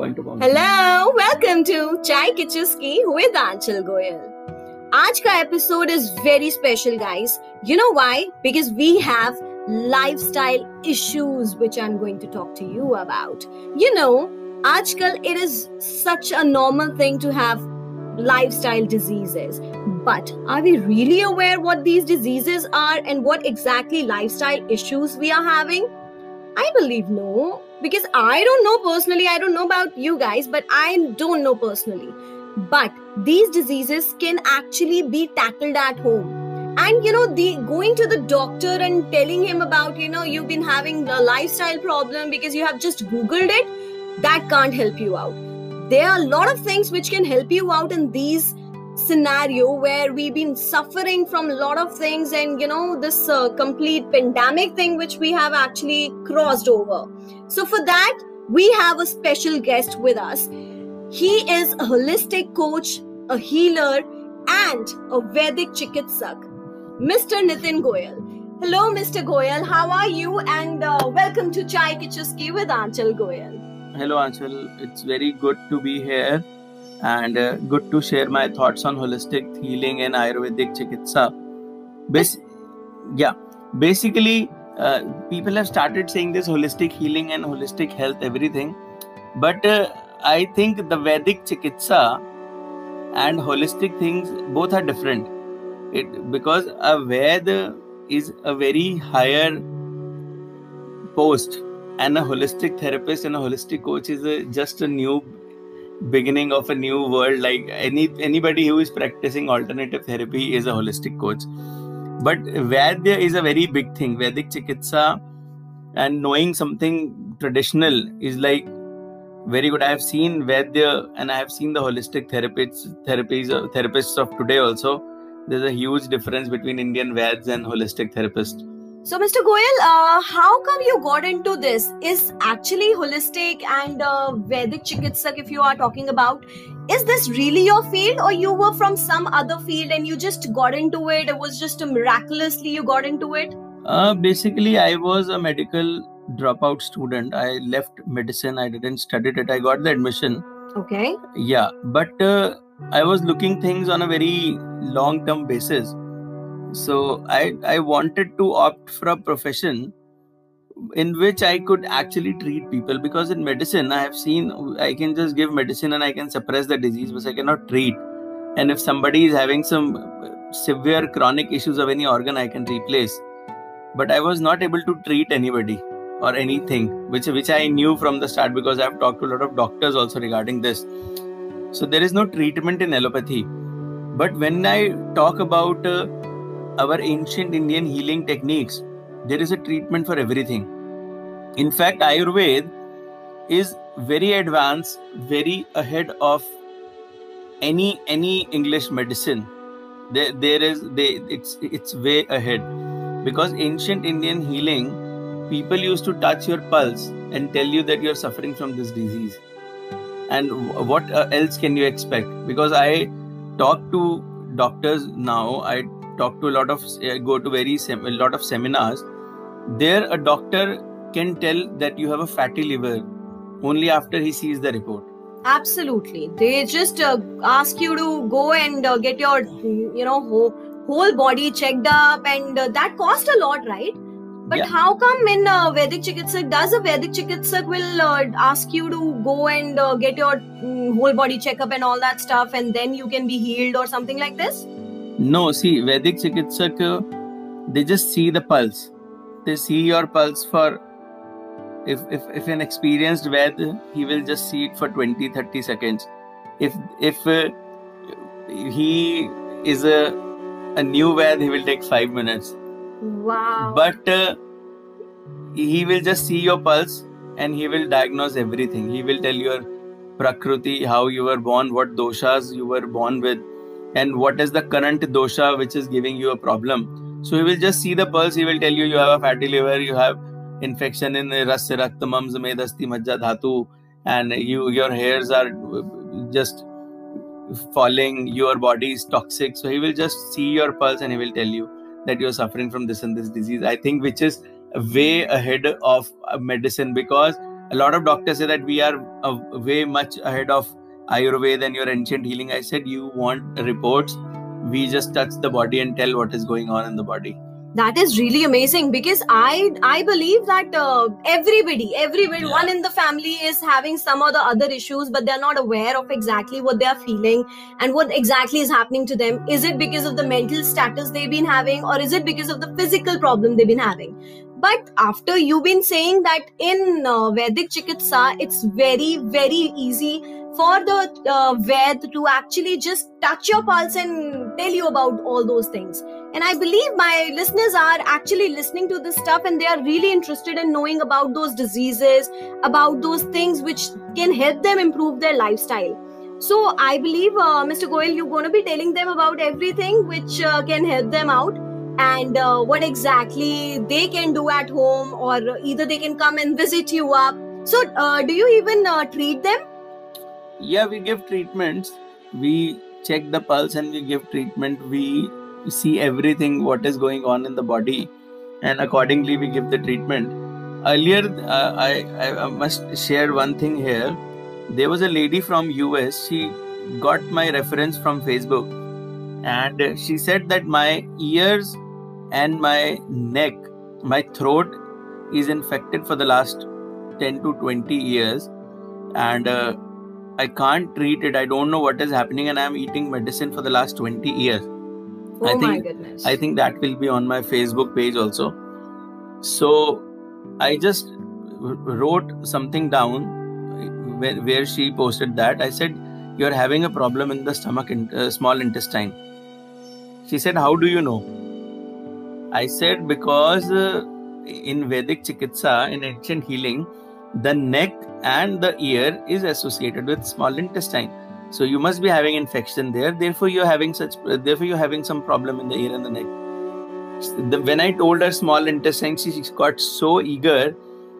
Hello, welcome to Chai Ki Chuski with Anchal Goyal. आज का episode is very special guys you know why because we have lifestyle issues which I'm going to talk to you about. You know, Ajkal it is such a normal thing to have lifestyle diseases. But are we really aware what these diseases are and what exactly lifestyle issues we are having? I believe no, because I don't know personally. I don't know about you guys, but I don't know personally. But these diseases can actually be tackled at home. And you know, the going to the doctor and telling him about, you know, you've been having a lifestyle problem because you have just Googled it, that can't help you out there are a lot of things which can help you out in these scenario where we've been suffering from a lot of things and you know this uh, complete pandemic thing which we have actually crossed over. So for that we have a special guest with us. He is a holistic coach a healer and a vedic chikitsak mr nitin goyal. Hello mr goyal. How are you? And uh, welcome to chai ki chuski with anchal goyal. Hello, Anshul. It's very good to be here and uh, good to share my thoughts on holistic healing and Ayurvedic Chikitsa. Bas- yeah, basically, uh, people have started saying this holistic healing and holistic health, everything. But uh, I think the Vedic Chikitsa and holistic things both are different. It because a Ved is a very higher post and a holistic therapist and a holistic coach is a, just a new beginning of a new world like any anybody who is practicing alternative therapy is a holistic coach. But Vaidya is a very big thing Vedic Chikitsa and knowing something traditional is like very good. I have seen Vaidya and I have seen the holistic therapists therapies therapists of today also. There's a huge difference between Indian Vads and holistic therapists so, Mr. Goyal, uh, how come you got into this? Is actually holistic and uh, Vedic Chikitsak, if you are talking about, is this really your field or you were from some other field and you just got into it? It was just miraculously you got into it? Uh, basically, I was a medical dropout student. I left medicine, I didn't study it, I got the admission. Okay. Yeah, but uh, I was looking things on a very long term basis so i i wanted to opt for a profession in which i could actually treat people because in medicine i have seen i can just give medicine and i can suppress the disease but i cannot treat. And if somebody is having some severe chronic issues of any organ i can replace. But i was not able to treat anybody or anything which which i knew from the start because i've talked to a lot of doctors also regarding this. So there is no treatment in allopathy. But when i talk about uh, our ancient Indian healing techniques, there is a treatment for everything. In fact, Ayurveda is very advanced, very ahead of any any English medicine. There, there is they it's it's way ahead because ancient Indian healing, people used to touch your pulse and tell you that you're suffering from this disease. And what uh, else can you expect? Because I talk to doctors now, I talk to a lot of uh, go to very sem- a lot of seminars there a doctor can tell that you have a fatty liver only after he sees the report absolutely they just uh, ask you to go and uh, get your you know whole, whole body checked up and uh, that cost a lot right but yeah. how come in uh, Vedic Chikitsak, does a Vedic Chikitsak will uh, ask you to go and uh, get your mm, whole body checkup and all that stuff and then you can be healed or something like this? No, see, Vedic Chikitsak, they just see the pulse. They see your pulse for, if, if, if an experienced Ved, he will just see it for 20, 30 seconds. If, if uh, he is a, a new Ved, he will take five minutes. Wow. But uh, he will just see your pulse and he will diagnose everything. He will tell your Prakruti, how you were born, what doshas you were born with and what is the current dosha which is giving you a problem. So he will just see the pulse, he will tell you you have a fatty liver, you have infection in ras raktamam medasti majja dhatu, and you your hairs are just falling, your body is toxic. So he will just see your pulse and he will tell you that you're suffering from this and this disease. I think which is way ahead of medicine because a lot of doctors say that we are way much ahead of ayurveda and your ancient healing. I said you want reports. We just touch the body and tell what is going on in the body. That is really amazing because i i believe that uh, everybody everybody Yeah. one in the family is having some or the other issues but they're not aware of exactly what they are feeling and what exactly is happening to them. Is it because of the mental status they've been having or is it because of the physical problem they've been having? But after you've been saying that in uh, vedic chikitsa it's very very easy for the uh, ved to actually just touch your pulse and tell you about all those things and I believe my listeners are actually listening to this stuff and they are really interested in knowing about those diseases, about those things which can help them improve their lifestyle. So I believe, uh, Mr. Goyal, you're going to be telling them about everything which uh, can help them out and uh, what exactly they can do at home or either they can come and visit you up. So, uh, do you even uh, treat them? Yeah we give treatments. We check the pulse and we give treatment. We see everything what is going on in the body and accordingly we give the treatment. Earlier uh, I, I must share one thing here. There was a lady from us she got my reference from facebook and she said that my ears and my neck my throat is infected for the last 10 to 20 years and uh, I can't treat it. I don't know what is happening, and I'm eating medicine for the last 20 years. Oh I my think- goodness. I think that will be on my Facebook page also. So I just wrote something down where, where she posted that. I said, You're having a problem in the stomach, in, uh, small intestine. She said, How do you know? I said, Because uh, in Vedic Chikitsa, in ancient healing, the neck and the ear is associated with small intestine. So you must be having infection there. Therefore you're having such therefore you're having some problem in the ear and the neck. The, when i told her small intestine she, she got so eager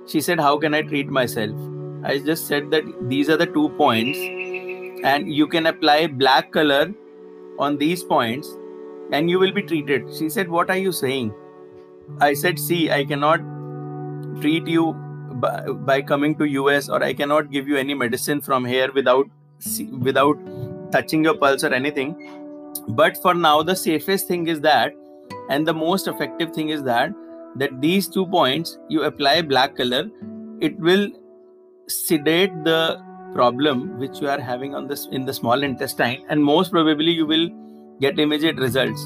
she said how can i treat myself? I just said that these are the two points and you can apply black color on these points and you will be treated. She said what are you saying? I said see i cannot treat you by, by coming to us or i cannot give you any medicine from here without without touching your pulse or anything. But for now the safest thing is that and the most effective thing is that that these two points you apply black color it will sedate the problem which you are having on this in the small intestine and most probably you will get immediate results.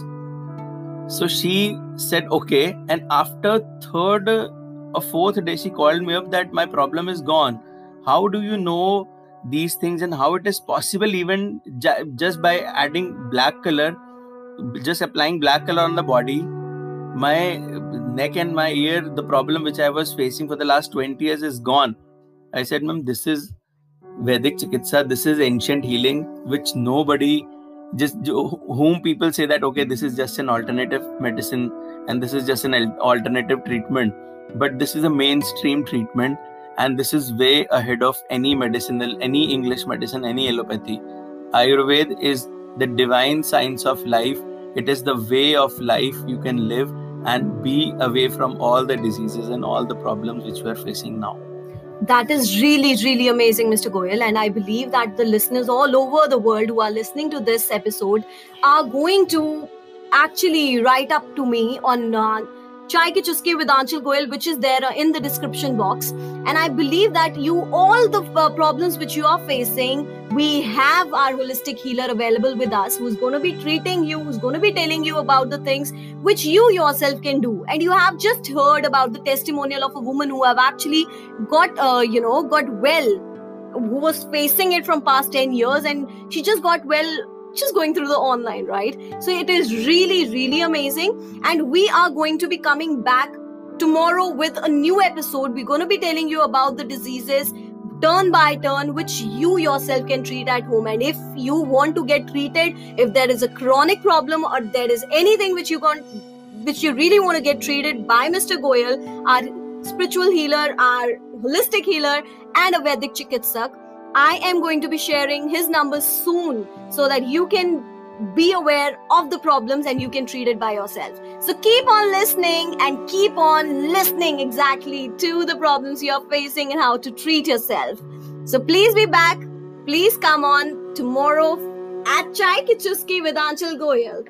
So she said okay and after third a fourth day she called me up that my problem is gone. How do you know these things and how it is possible even ju- just by adding black color just applying black color on the body? My neck and my ear the problem which i was facing for the last 20 years is gone. I said ma'am this is vedic chikitsa. This is ancient healing which nobody just whom people say that okay this is just an alternative medicine and this is just an alternative treatment but this is a mainstream treatment and this is way ahead of any medicinal any english medicine any allopathy ayurveda is the divine science of life it is the way of life you can live and be away from all the diseases and all the problems which we are facing now That is really, really amazing, Mr. Goyal. And I believe that the listeners all over the world who are listening to this episode are going to actually write up to me on uh, Chai Ki Chuski with Anchal Goyal, which is there uh, in the description box. And I believe that you, all the uh, problems which you are facing, we have our holistic healer available with us who's going to be treating you, who's going to be telling you about the things which you yourself can do. And you have just heard about the testimonial of a woman who have actually got uh, you know got well who was facing it from past 10 years and she just got well just going through the online right? So it is really really amazing. And we are going to be coming back tomorrow with a new episode. We're going to be telling you about the diseases turn by turn which you yourself can treat at home. And if you want to get treated if there is a chronic problem or there is anything which you want which you really want to get treated by mr goyal our spiritual healer, our holistic healer, and a Vedic Chikitsak. I am going to be sharing his numbers soon so that you can be aware of the problems and you can treat it by yourself. So keep on listening and keep on listening exactly to the problems you're facing and how to treat yourself. So please be back. Please come on tomorrow at Chai Ki Chuski with Anchal Goyal.